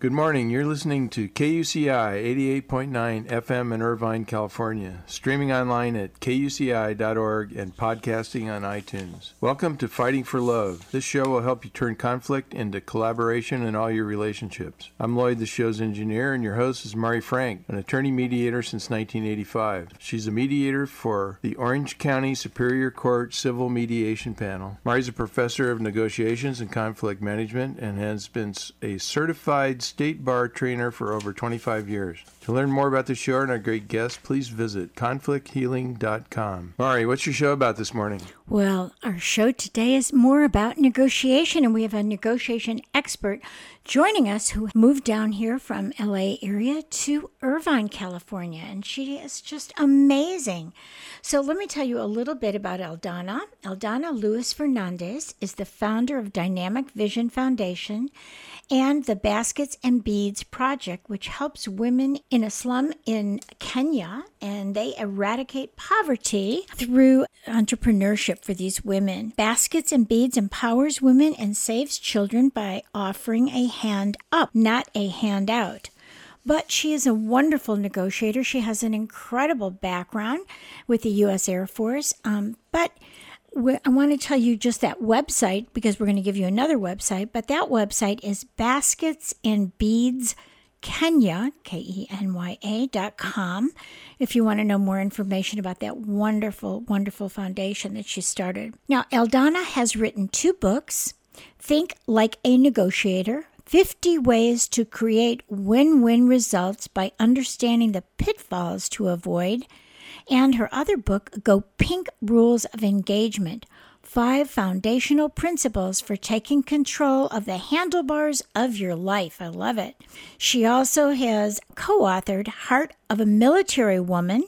Good morning. You're listening to KUCI 88.9 FM in Irvine, California, streaming online at kuci.org and podcasting on iTunes. Welcome to Fighting for Love. This show will help you turn conflict into collaboration in all your relationships. I'm Lloyd, the show's engineer, and your host is Mari Frank, an attorney mediator since 1985. She's a mediator for the Orange County Superior Court Civil Mediation Panel. Mari's a professor of negotiations and conflict management and has been a certified state bar trainer for over 25 years. To learn more about the show and our great guests, please visit conflicthealing.com. Mari, what's your show about this morning? Well, our show today is more about negotiation, and we have a negotiation expert joining us who moved down here from LA area to Irvine, California, and she is just amazing. So let me tell you a little bit about Eldonna. Eldonna Lewis Fernandez is the founder of Dynamic Vision Foundation and the Baskets and Beads Project, which helps women in a slum in Kenya and they eradicate poverty through entrepreneurship for these women. Baskets and Beads empowers women and saves children by offering a hand up, not a handout. But she is a wonderful negotiator. She has an incredible background with the U.S. Air Force. Um, but I want to tell you just that website because we're going to give you another website. But that website is Baskets and Beads Kenya, K E N Y A dot com, if you want to know more information about that wonderful, wonderful foundation that she started. Now, Eldonna has written two books Think Like a Negotiator 50 Ways to Create Win Win Results by Understanding the Pitfalls to Avoid, and her other book, Go Pink Rules of Engagement Five foundational principles for taking control of the handlebars of your life. I love it. She also has co authored Heart of a Military Woman,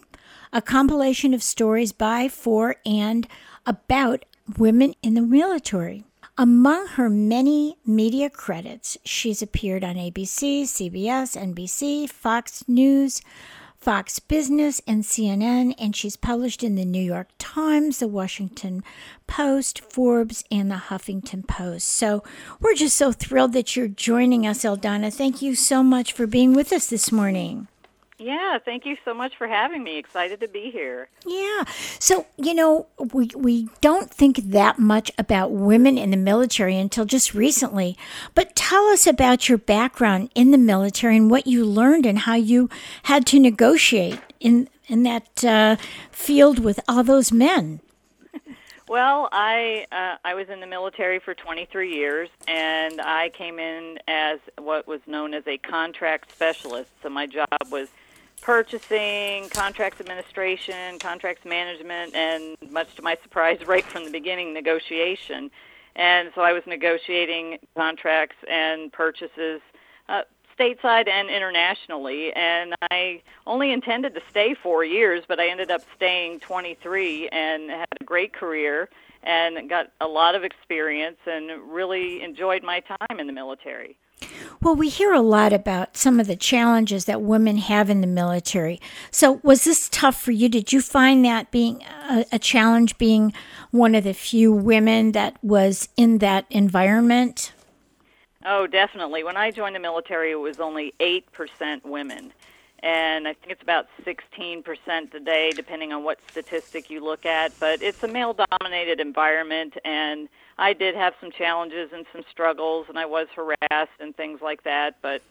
a compilation of stories by, for, and about women in the military. Among her many media credits, she's appeared on ABC, CBS, NBC, Fox News, Fox Business, and CNN, and she's published in the New York Times, the Washington Post, Forbes, and the Huffington Post. So we're just so thrilled that you're joining us, Eldonna. Thank you so much for being with us this morning. Yeah, thank you so much for having me. Excited to be here. Yeah. So, you know, we we don't think that much about women in the military until just recently. But tell us about your background in the military and what you learned and how you had to negotiate in in that uh, field with all those men. Well, I uh, I was in the military for 23 years, and I came in as what was known as a contract specialist. So my job was purchasing, contracts administration, contracts management, and much to my surprise, right from the beginning, negotiation. And so I was negotiating contracts and purchases uh, stateside and internationally. And I only intended to stay four years, but I ended up staying 23 and had a great career and got a lot of experience and really enjoyed my time in the military. Well, we hear a lot about some of the challenges that women have in the military. So, was this tough for you? Did you find that being a, a challenge, being one of the few women that was in that environment? Oh, definitely. When I joined the military, it was only 8% women. And I think it's about 16% today, depending on what statistic you look at. But it's a male dominated environment, and I did have some challenges and some struggles, and I was harassed and things like that. But,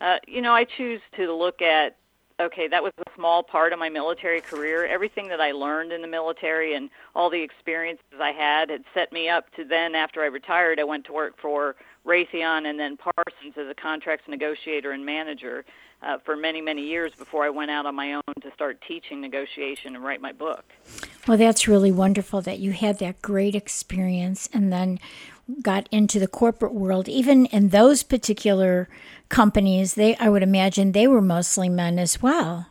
uh, you know, I choose to look at okay, that was a small part of my military career. Everything that I learned in the military and all the experiences I had had set me up to then, after I retired, I went to work for Raytheon and then Parsons as a contracts negotiator and manager uh, for many, many years before I went out on my own to start teaching negotiation and write my book. Well, that's really wonderful that you had that great experience and then got into the corporate world, even in those particular companies, they I would imagine they were mostly men as well.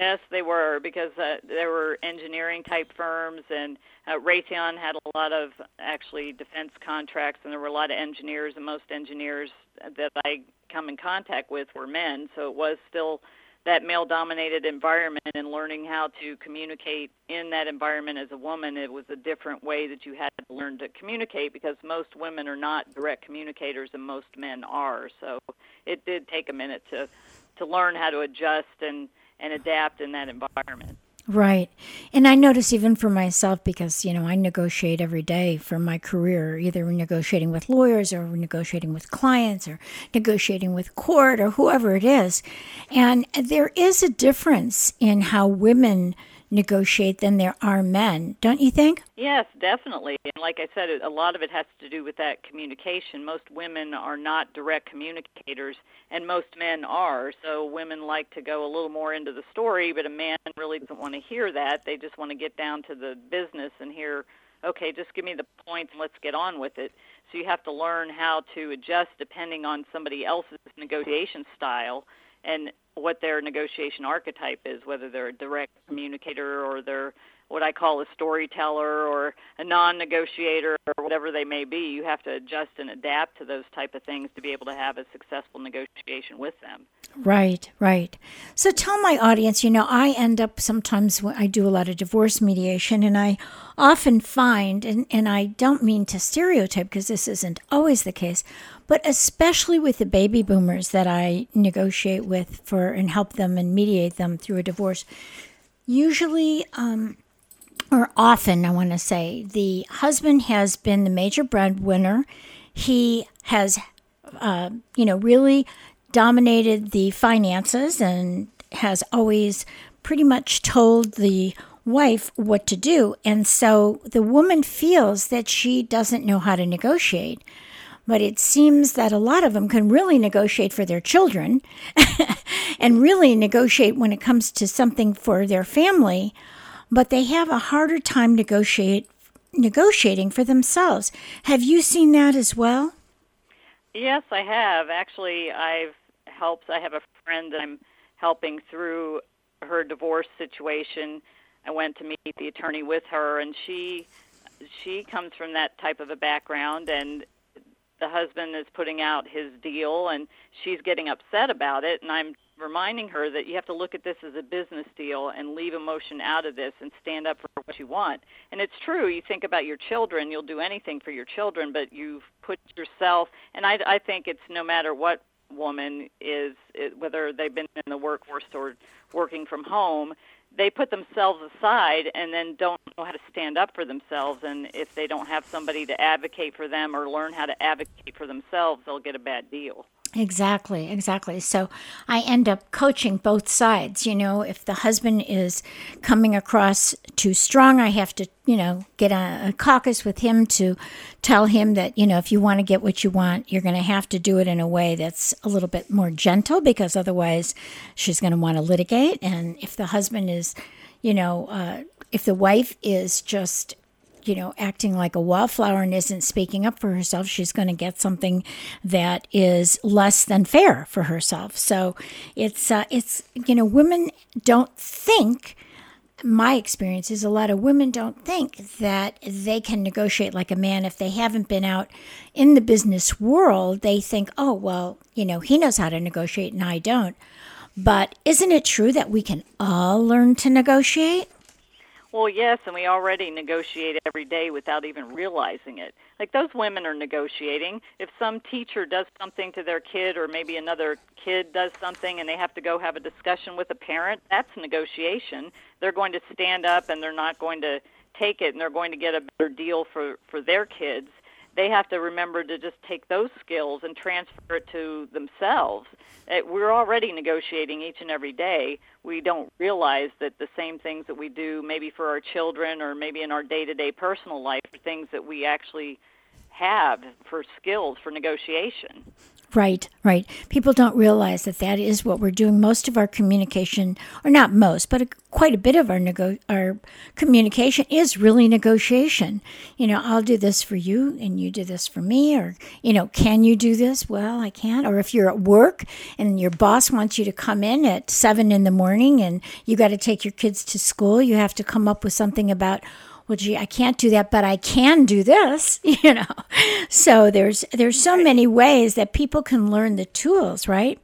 Yes, they were because uh, there were engineering type firms, and uh, Raytheon had a lot of actually defense contracts, and there were a lot of engineers, and most engineers that I come in contact with were men. So it was still that male dominated environment and learning how to communicate in that environment as a woman it was a different way that you had to learn to communicate because most women are not direct communicators and most men are so it did take a minute to to learn how to adjust and and adapt in that environment Right. And I notice even for myself because, you know, I negotiate every day for my career, either negotiating with lawyers or negotiating with clients or negotiating with court or whoever it is. And there is a difference in how women negotiate than there are men, don't you think? Yes, definitely. And like I said, a lot of it has to do with that communication. Most women are not direct communicators, and most men are. So women like to go a little more into the story, but a man really doesn't want to hear that. They just want to get down to the business and hear, okay, just give me the points and let's get on with it. So you have to learn how to adjust depending on somebody else's negotiation style and what their negotiation archetype is, whether they're a direct communicator or they're what I call a storyteller or a non-negotiator or whatever they may be. You have to adjust and adapt to those type of things to be able to have a successful negotiation with them. Right, right. So tell my audience, you know, I end up sometimes when I do a lot of divorce mediation and I often find and and I don't mean to stereotype because this isn't always the case, but especially with the baby boomers that I negotiate with for and help them and mediate them through a divorce. Usually um or often, I want to say, the husband has been the major breadwinner. He has, uh, you know, really dominated the finances and has always pretty much told the wife what to do. And so the woman feels that she doesn't know how to negotiate. But it seems that a lot of them can really negotiate for their children and really negotiate when it comes to something for their family but they have a harder time negotiate negotiating for themselves. Have you seen that as well? Yes, I have. Actually, I've helped. I have a friend that I'm helping through her divorce situation. I went to meet the attorney with her, and she she comes from that type of a background, and the husband is putting out his deal, and she's getting upset about it, and I'm reminding her that you have to look at this as a business deal and leave emotion out of this and stand up for what you want. And it's true. You think about your children, you'll do anything for your children, but you've put yourself. And I, I think it's no matter what woman is, it, whether they've been in the workforce or working from home, they put themselves aside and then don't know how to stand up for themselves. And if they don't have somebody to advocate for them or learn how to advocate for themselves, they'll get a bad deal. Exactly, exactly. So I end up coaching both sides. You know, if the husband is coming across too strong, I have to, you know, get a, a caucus with him to tell him that, you know, if you want to get what you want, you're going to have to do it in a way that's a little bit more gentle because otherwise she's going to want to litigate. And if the husband is, you know, uh, if the wife is just you know, acting like a wallflower and isn't speaking up for herself, she's going to get something that is less than fair for herself. So it's, uh, it's, you know, women don't think, my experience is a lot of women don't think that they can negotiate like a man if they haven't been out in the business world. They think, oh, well, you know, he knows how to negotiate and I don't. But isn't it true that we can all learn to negotiate? Well, yes, and we already negotiate every day without even realizing it. Like those women are negotiating. If some teacher does something to their kid, or maybe another kid does something, and they have to go have a discussion with a parent, that's negotiation. They're going to stand up and they're not going to take it, and they're going to get a better deal for for their kids they have to remember to just take those skills and transfer it to themselves. Uh, we're already negotiating each and every day. We don't realize that the same things that we do, maybe for our children or maybe in our day to day personal life, are things that we actually have for skills for negotiation. Right, right. People don't realize that that is what we're doing. Most of our communication, or not most, but a, quite a bit of our nego- our communication is really negotiation. You know, I'll do this for you, and you do this for me, or you know, can you do this? Well, I can't. Or if you're at work and your boss wants you to come in at seven in the morning, and you got to take your kids to school, you have to come up with something about well gee i can't do that but i can do this you know? So there's there's so many ways that people can learn the tools right?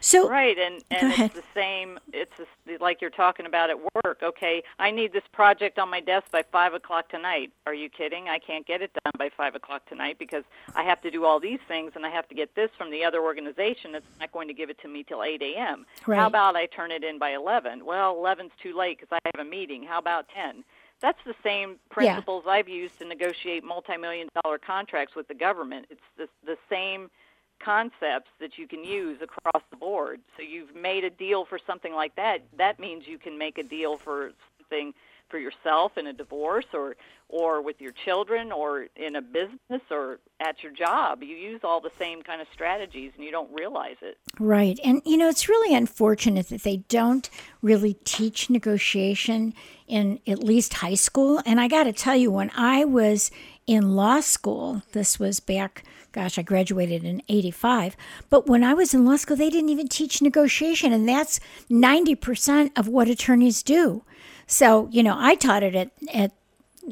So right and and it's the same it's like you're talking about at work okay i need this project on my desk by five o'clock tonight. Are you kidding? I can't get it done by five o'clock tonight because i have to do all these things and i have to get this from the other organization that's not going to give it to me till 8 a.m right. how about i turn it in by 11 well 11's too late because i have a meeting. How about 10 that's the same principles yeah. I've used to negotiate multi-million dollar contracts with the government. It's the, the same concepts that you can use across the board. So you've made a deal for something like that. That means you can make a deal for something for yourself in a divorce or or with your children or in a business or at your job. You use all the same kind of strategies and you don't realize it. Right. And you know, it's really unfortunate that they don't really teach negotiation in at least high school. And I got to tell you when I was in law school, this was back gosh, I graduated in 85. But when I was in law school, they didn't even teach negotiation. And that's 90% of what attorneys do. So, you know, I taught it at, at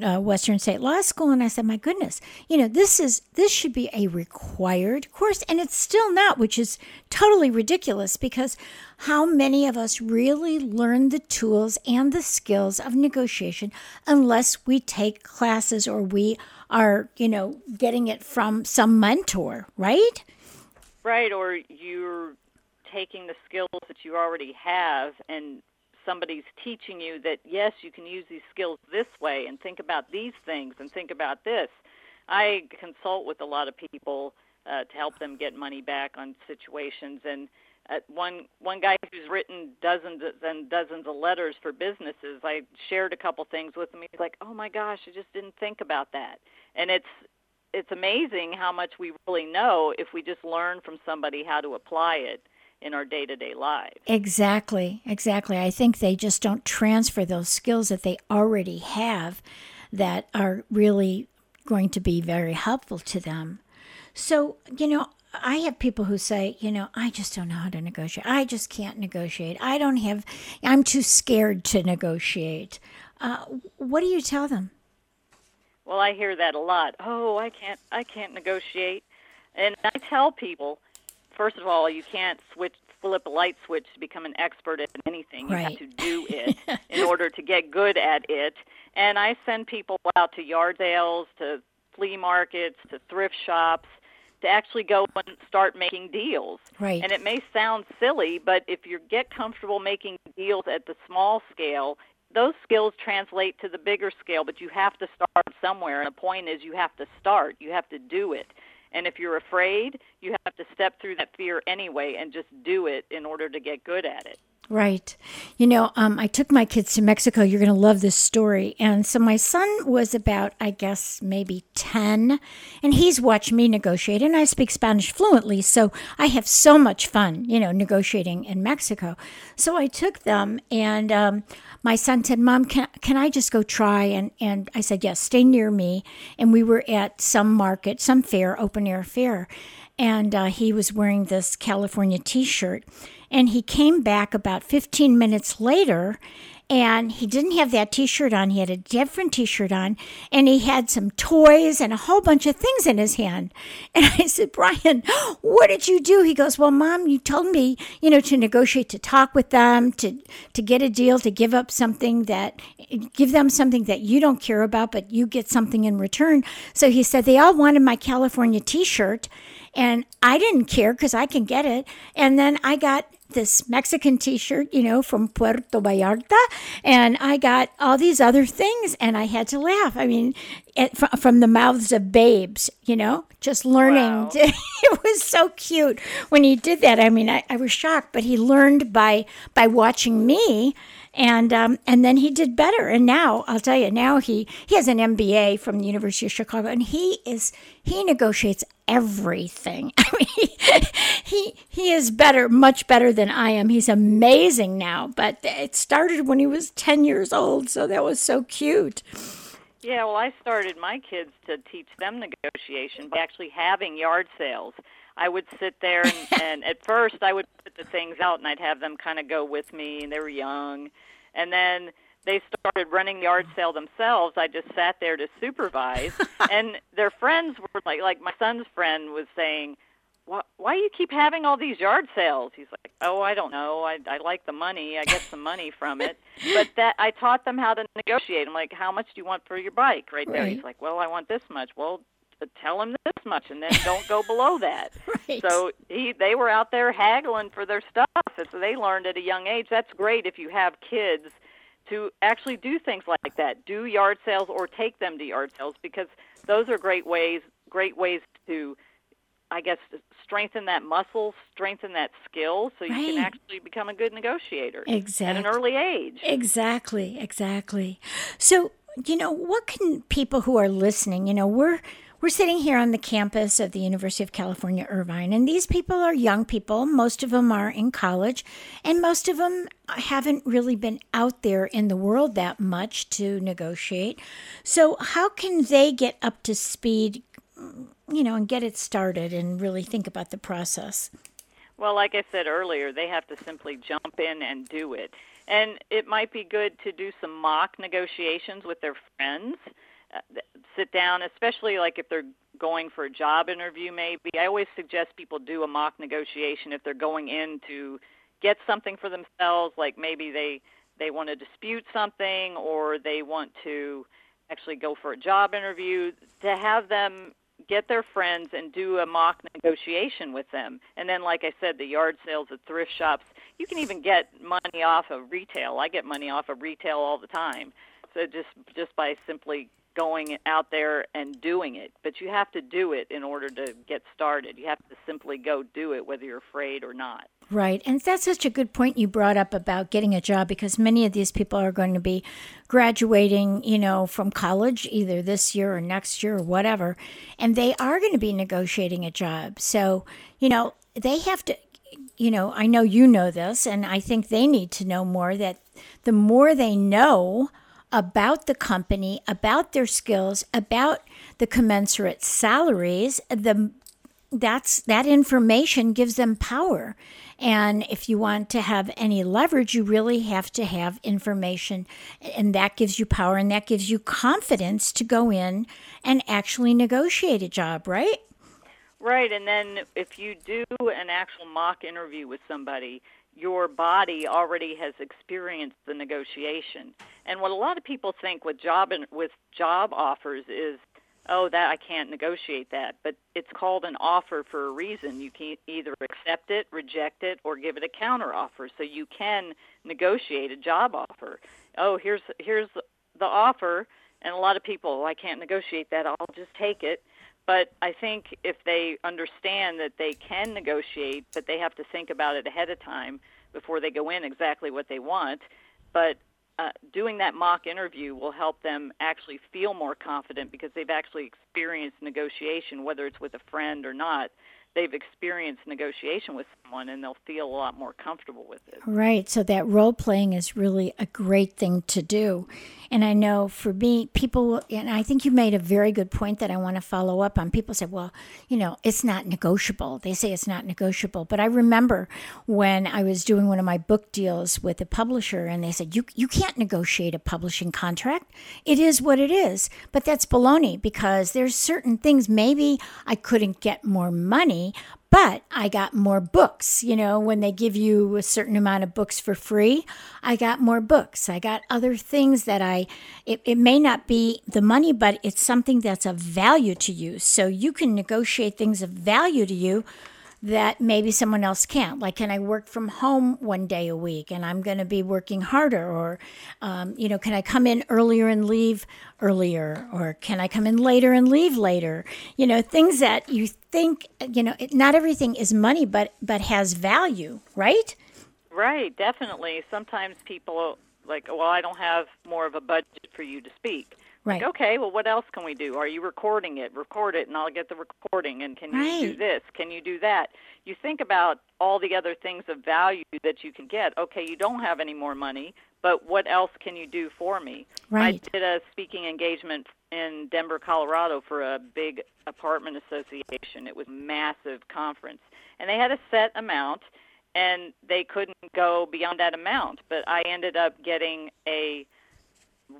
uh, Western State Law School, and I said, "My goodness, you know, this is this should be a required course, and it's still not, which is totally ridiculous because how many of us really learn the tools and the skills of negotiation unless we take classes or we are, you know, getting it from some mentor, right? Right, or you're taking the skills that you already have and somebody's teaching you that yes, you can use these skills this way and think about these things and think about this. I consult with a lot of people uh, to help them get money back on situations and uh, one one guy who's written dozens and dozens of letters for businesses. I shared a couple things with him. He's like, "Oh my gosh, I just didn't think about that." And it's it's amazing how much we really know if we just learn from somebody how to apply it in our day to day lives. Exactly, exactly. I think they just don't transfer those skills that they already have that are really going to be very helpful to them. So, you know, I have people who say, you know, I just don't know how to negotiate. I just can't negotiate. I don't have, I'm too scared to negotiate. Uh, what do you tell them? Well, I hear that a lot. Oh, I can't, I can't negotiate. And I tell people, first of all, you can't switch flip a light switch to become an expert at anything. You right. have to do it in order to get good at it. And I send people out to yard sales, to flea markets, to thrift shops to actually go and start making deals. Right. And it may sound silly, but if you get comfortable making deals at the small scale, those skills translate to the bigger scale, but you have to start somewhere. And the point is you have to start. You have to do it. And if you're afraid, you have to step through that fear anyway and just do it in order to get good at it. Right. You know, um, I took my kids to Mexico. You're going to love this story. And so my son was about, I guess, maybe 10, and he's watched me negotiate. And I speak Spanish fluently, so I have so much fun, you know, negotiating in Mexico. So I took them, and um, my son said, Mom, can, can I just go try? And, and I said, Yes, stay near me. And we were at some market, some fair, open air fair. And uh, he was wearing this California t shirt and he came back about 15 minutes later and he didn't have that t shirt on. He had a different t shirt on and he had some toys and a whole bunch of things in his hand. And I said, Brian, what did you do? He goes, Well, mom, you told me, you know, to negotiate, to talk with them, to, to get a deal, to give up something that, give them something that you don't care about, but you get something in return. So he said, They all wanted my California t shirt. And I didn't care because I can get it. And then I got this Mexican t shirt, you know, from Puerto Vallarta, and I got all these other things, and I had to laugh. I mean, it, from the mouths of babes, you know, just learning. Wow. To, it was so cute when he did that. I mean, I, I was shocked, but he learned by by watching me and um, and then he did better. And now I'll tell you, now he he has an MBA from the University of Chicago, and he is he negotiates everything. I mean, he he is better, much better than I am. He's amazing now, but it started when he was ten years old, so that was so cute. Yeah, well, I started my kids to teach them negotiation by actually having yard sales. I would sit there and, and at first I would put the things out and I'd have them kind of go with me and they were young. And then they started running the yard sale themselves. I just sat there to supervise and their friends were like like my son's friend was saying, why, why you keep having all these yard sales? He's like, oh, I don't know. I, I like the money. I get some money from it. But that I taught them how to negotiate. I'm like, how much do you want for your bike? Right there. Right. He's like, well, I want this much. Well, tell him this much, and then don't go below that. Right. So he, they were out there haggling for their stuff. And so they learned at a young age. That's great if you have kids to actually do things like that. Do yard sales or take them to yard sales because those are great ways. Great ways to I guess strengthen that muscle, strengthen that skill, so you Right. can actually become a good negotiator at an early age. Exactly, exactly. So, you know, what can people who are listening, you know, we're we're sitting here on the campus of the University of California Irvine and these people are young people, most of them are in college, and most of them haven't really been out there in the world that much to negotiate. So, how can they get up to speed, you know, and get it started and really think about the process? Well, like I said earlier, they have to simply jump in and do it. And it might be good to do some mock negotiations with their friends. Sit down, especially like if they're going for a job interview, maybe. I always suggest people do a mock negotiation if they're going in to get something for themselves, like maybe they they want to dispute something or they want to actually go for a job interview to have them get their friends and do a mock negotiation with them. And then, like I said, the yard sales at thrift shops, you can even get money off of retail. I get money off of retail all the time. So just just by simply going out there and doing it. But you have to do it in order to get started. You have to simply go do it whether you're afraid or not. Right. And that's such a good point you brought up about getting a job because many of these people are going to be graduating, you know, from college either this year or next year or whatever. And they are going to be negotiating a job. So, you know, they have to, you know, I know you know this, and I think they need to know more that the more they know, about the company, about their skills, about the commensurate salaries, the that's that information gives them power. And if you want to have any leverage, you really have to have information, and that gives you power and that gives you confidence to go in and actually negotiate a job, right? Right, and then if you do an actual mock interview with somebody, your body already has experienced the negotiation. And what a lot of people think with job and with job offers is, oh, that I can't negotiate that. But it's called an offer for a reason. You can either accept it, reject it, or give it a counter offer. So you can negotiate a job offer. Oh, here's here's the offer, and a lot of people, oh, I can't negotiate that. I'll just take it. But I think if they understand that they can negotiate, but they have to think about it ahead of time before they go in exactly what they want. But uh, doing that mock interview will help them actually feel more confident because they've actually experienced negotiation, whether it's with a friend or not. They've experienced negotiation with someone and they'll feel a lot more comfortable with it. Right. So that role playing is really a great thing to do. And I know for me, people, and I think you made a very good point that I want to follow up on. People say, well, you know, it's not negotiable. They say it's not negotiable. But I remember when I was doing one of my book deals with a publisher and they said, you, you can't negotiate a publishing contract. It is what it is. But that's baloney because there's certain things maybe I couldn't get more money but I got more books. You know, when they give you a certain amount of books for free, I got more books. I got other things that I, it, it may not be the money, but it's something that's of value to you. So you can negotiate things of value to you that maybe someone else can't. Like, can I work from home one day a week and I'm going to be working harder? Or, um, you know, can I come in earlier and leave earlier? Or can I come in later and leave later? You know, things that you think, you know, it, not everything is money, but, but has value, right? Right, definitely. Sometimes people like, well, I don't have more of a budget for you to speak. Right. Like, okay, well, what else can we do? Are you recording it? Record it, and I'll get the recording. And can you do this? Can you do that? You think about all the other things of value that you can get. Okay, you don't have any more money, but what else can you do for me? Right. I did a speaking engagement in Denver, Colorado for a big apartment association. It was a massive conference. And they had a set amount and they couldn't go beyond that amount, but I ended up getting a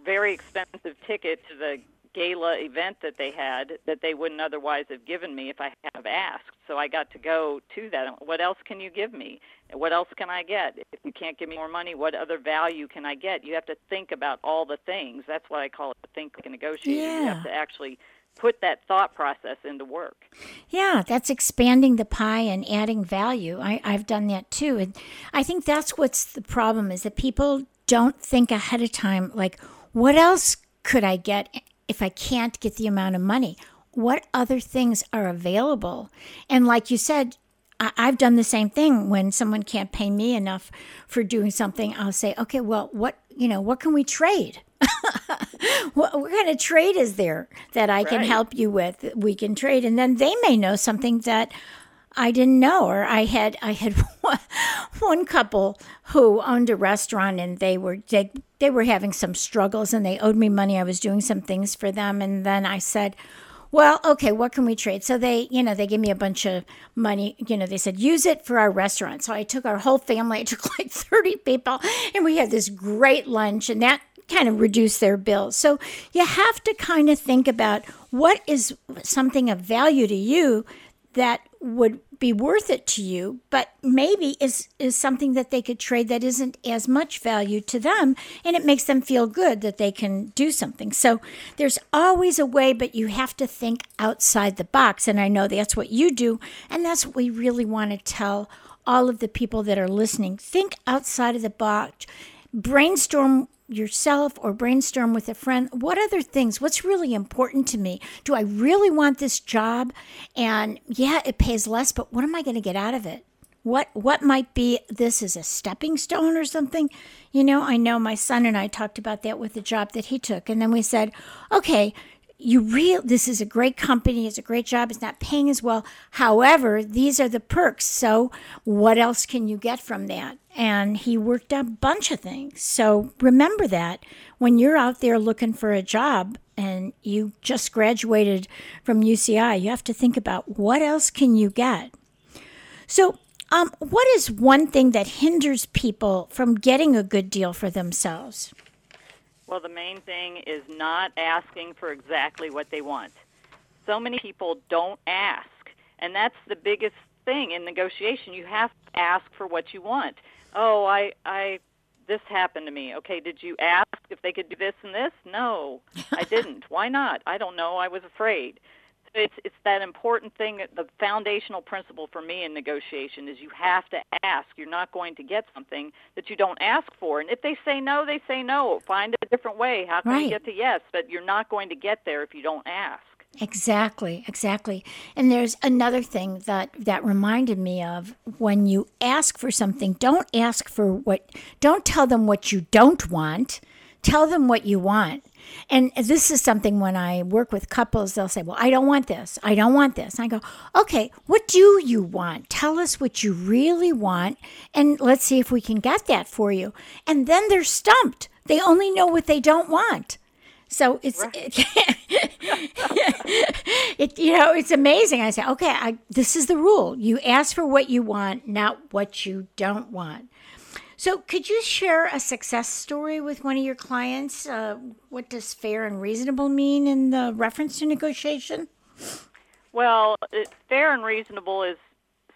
very expensive ticket to the gala event that they had that they wouldn't otherwise have given me if I have asked. So I got to go to that. What else can you give me? What else can I get? If you can't give me more money, what other value can I get? You have to think about all the things. That's what I call it think like a negotiator. You have to actually put that thought process into work. Yeah, that's expanding the pie and adding value. I, I've done that too. And I think that's what's the problem is that people don't think ahead of time, like, what else could I get if I can't get the amount of money? What other things are available? And like you said, I, I've done the same thing when someone can't pay me enough for doing something. I'll say, okay, well, what, you know, what can we trade? what, what kind of trade is there that I can help you with? We can trade, and then they may know something that I didn't know. Or I had I had one, one couple who owned a restaurant, and they were they they were having some struggles, and they owed me money. I was doing some things for them, and then I said. Well, okay, what can we trade? So they, you know, they gave me a bunch of money. You know, they said, use it for our restaurant. So I took our whole family, I took like 30 people, and we had this great lunch, and that kind of reduced their bills. So you have to kind of think about what is something of value to you that would be worth it to you, but maybe is is something that they could trade that isn't as much value to them, and it makes them feel good that they can do something. So there's always a way, but you have to think outside the box, and I know that's what you do, and that's what we really want to tell all of the people that are listening. Think outside of the box, brainstorm yourself or brainstorm with a friend what other things what's really important to me? Do i really want this job? And yeah it pays less but what am i going to get out of it? What what might be this is a stepping stone or something? You know i know my son and i talked about that with the job that he took and then we said okay you real this is a great company it's a great job it's not paying as well. However these are the perks so what else can you get from that? And he worked a bunch of things. So remember that when you're out there looking for a job and you just graduated from UCI you have to think about what else can you get. So um, what is one thing that hinders people from getting a good deal for themselves Well, the main thing is not asking for exactly what they want. So many people don't ask, and that's the biggest thing in negotiation. You have to ask for what you want. Oh, I I this happened to me. Okay, did you ask if they could do this and this? No, I didn't. Why not? I don't know. I was afraid. It's it's that important thing. The foundational principle for me in negotiation is you have to ask. You're not going to get something that you don't ask for. And if they say no, they say no. Find a different way. How can Right. you get to yes? But you're not going to get there if you don't ask. Exactly, exactly. And there's another thing that that reminded me of when you ask for something, don't ask for what don't tell them what you don't want. Tell them what you want. And this is something when I work with couples, they'll say, Well, I don't want this. I don't want this. I go, Okay, what do you want? Tell us what you really want, and let's see if we can get that for you. And then they're stumped. They only know what they don't want. So it's it, you know it's amazing. I say, okay, I, this is the rule. You ask for what you want, not what you don't want. So, could you share a success story with one of your clients? Uh, what does fair and reasonable mean in the reference to negotiation? Well, it, fair and reasonable is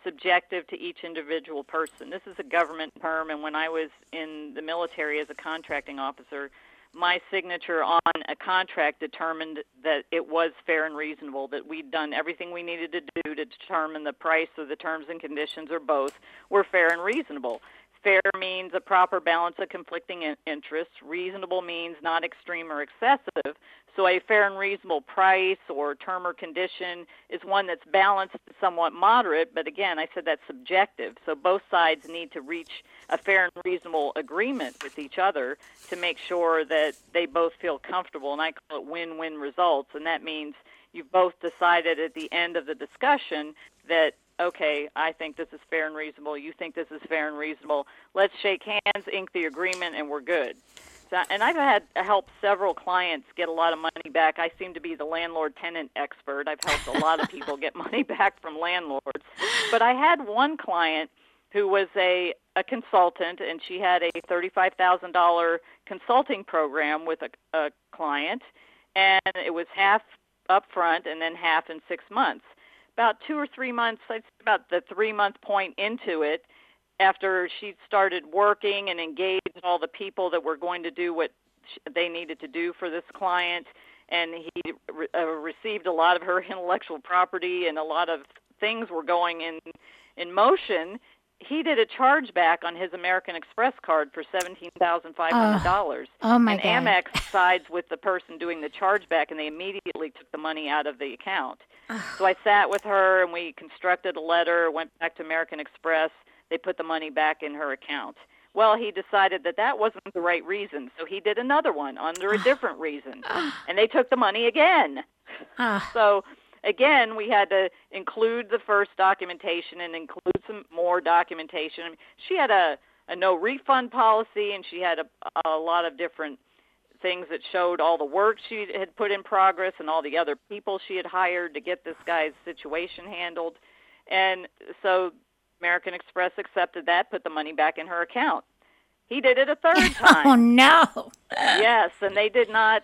subjective to each individual person. This is a government term, and when I was in the military as a contracting officer, my signature on a contract determined that it was fair and reasonable, that we'd done everything we needed to do to determine the price or the terms and conditions or both were fair and reasonable. Fair means a proper balance of conflicting interests. Reasonable means not extreme or excessive. So a fair and reasonable price or term or condition is one that's balanced, somewhat moderate, but again, I said that's subjective. So both sides need to reach a fair and reasonable agreement with each other to make sure that they both feel comfortable, and I call it win-win results, and that means you've both decided at the end of the discussion that okay, I think this is fair and reasonable. You think this is fair and reasonable. Let's shake hands, ink the agreement, and we're good. So, and I've had helped several clients get a lot of money back. I seem to be the landlord-tenant expert. I've helped a lot of people get money back from landlords. But I had one client who was a a consultant, and she had a thirty-five thousand dollar consulting program with a, a client, and it was half upfront and then half in six months about two or three months, I'd about the three month point into it, after she started working and engaged all the people that were going to do what they needed to do for this client, and he re- uh, received a lot of her intellectual property and a lot of things were going in in motion. He did a chargeback on his American Express card for seventeen thousand five hundred dollars. Oh, oh my and God! Amex sides with the person doing the chargeback, and they immediately took the money out of the account. So I sat with her and we constructed a letter, went back to American Express. They put the money back in her account. Well, he decided that that wasn't the right reason, so he did another one under a different reason. And they took the money again. Ah. So again, we had to include the first documentation and include some more documentation. She had a, a no refund policy, and she had a, a lot of different things that showed all the work she had put in progress and all the other people she had hired to get this guy's situation handled. And so American Express accepted that, put the money back in her account. He did it a third oh, time. Oh no! yes, and they did not.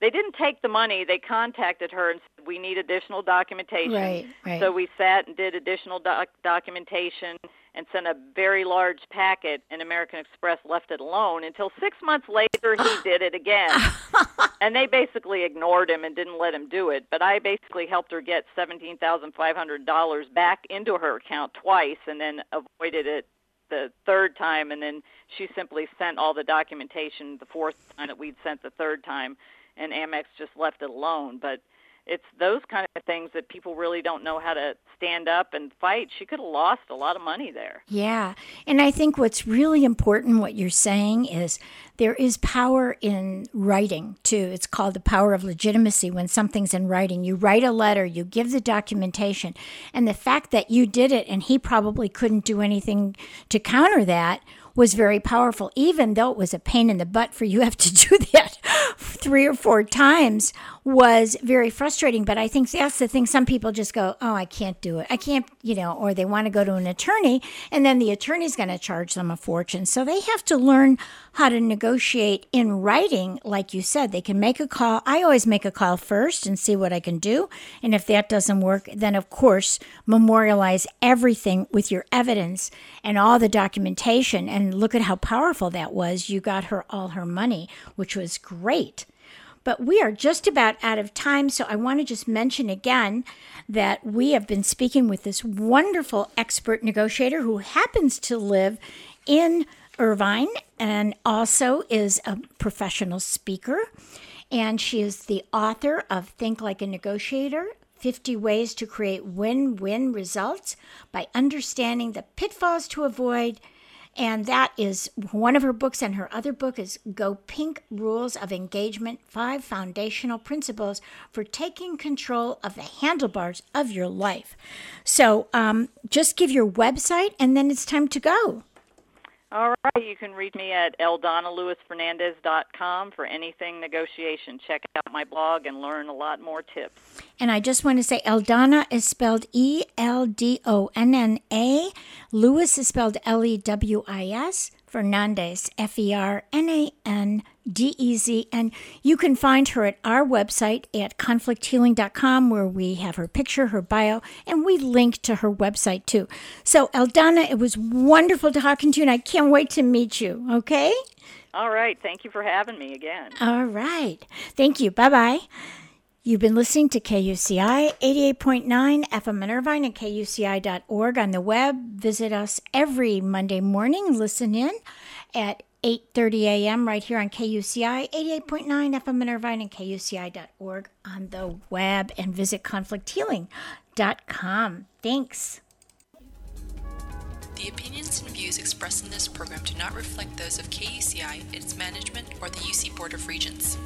They didn't take the money. They contacted her and said, "We need additional documentation." Right, right. So we sat and did additional doc- documentation and sent a very large packet, and American Express left it alone until six months later he did it again. and they basically ignored him and didn't let him do it. But I basically helped her get seventeen thousand five hundred dollars back into her account twice, and then avoided it the third time. And then she simply sent all the documentation the fourth time that we'd sent the third time, and Amex just left it alone. But it's those kind of things that people really don't know how to stand up and fight. She could have lost a lot of money there. Yeah. And I think what's really important, what you're saying, is there is power in writing too. It's called the power of legitimacy when something's in writing. You write a letter, you give the documentation, and the fact that you did it and he probably couldn't do anything to counter that was very powerful, even though it was a pain in the butt for you have to do that three or four times was very frustrating. But I think that's the thing. Some people just go, Oh, I can't do it. I can't, you know, or they want to go to an attorney and then the attorney's going to charge them a fortune. So they have to learn how to negotiate in writing. Like you said, they can make a call. I always make a call first and see what I can do. And if that doesn't work, then of course, memorialize everything with your evidence and all the documentation. And look at how powerful that was. You got her all her money, which was great. But we are just about out of time, so I want to just mention again that we have been speaking with this wonderful expert negotiator who happens to live in Irvine and also is a professional speaker. And she is the author of Think Like a Negotiator 50 Ways to Create Win Win Results by Understanding the Pitfalls to Avoid and that is one of her books. And her other book is Go Pink Rules of Engagement Five Foundational Principles for Taking Control of the Handlebars of Your Life. So um, just give your website, and then it's time to go. All right, you can reach me at eldonnalewisfernandez.com for anything negotiation. Check out my blog and learn a lot more tips. And I just want to say Eldonna is spelled E L D O N N A. Lewis is spelled L E W I S. Fernandez, F E R N A N D E Z. And you can find her at our website at conflicthealing.com, where we have her picture, her bio, and we link to her website too. So, Eldonna, it was wonderful talking to you, and I can't wait to meet you, okay? All right. Thank you for having me again. All right. Thank you. Bye bye. You've been listening to KUCI 88.9 FM in Irvine and KUCI.org on the web. Visit us every Monday morning. Listen in at 8.30 a.m. right here on KUCI 88.9 FM in Irvine and KUCI.org on the web and visit conflicthealing.com. Thanks. The opinions and views expressed in this program do not reflect those of KUCI, its management, or the UC Board of Regents.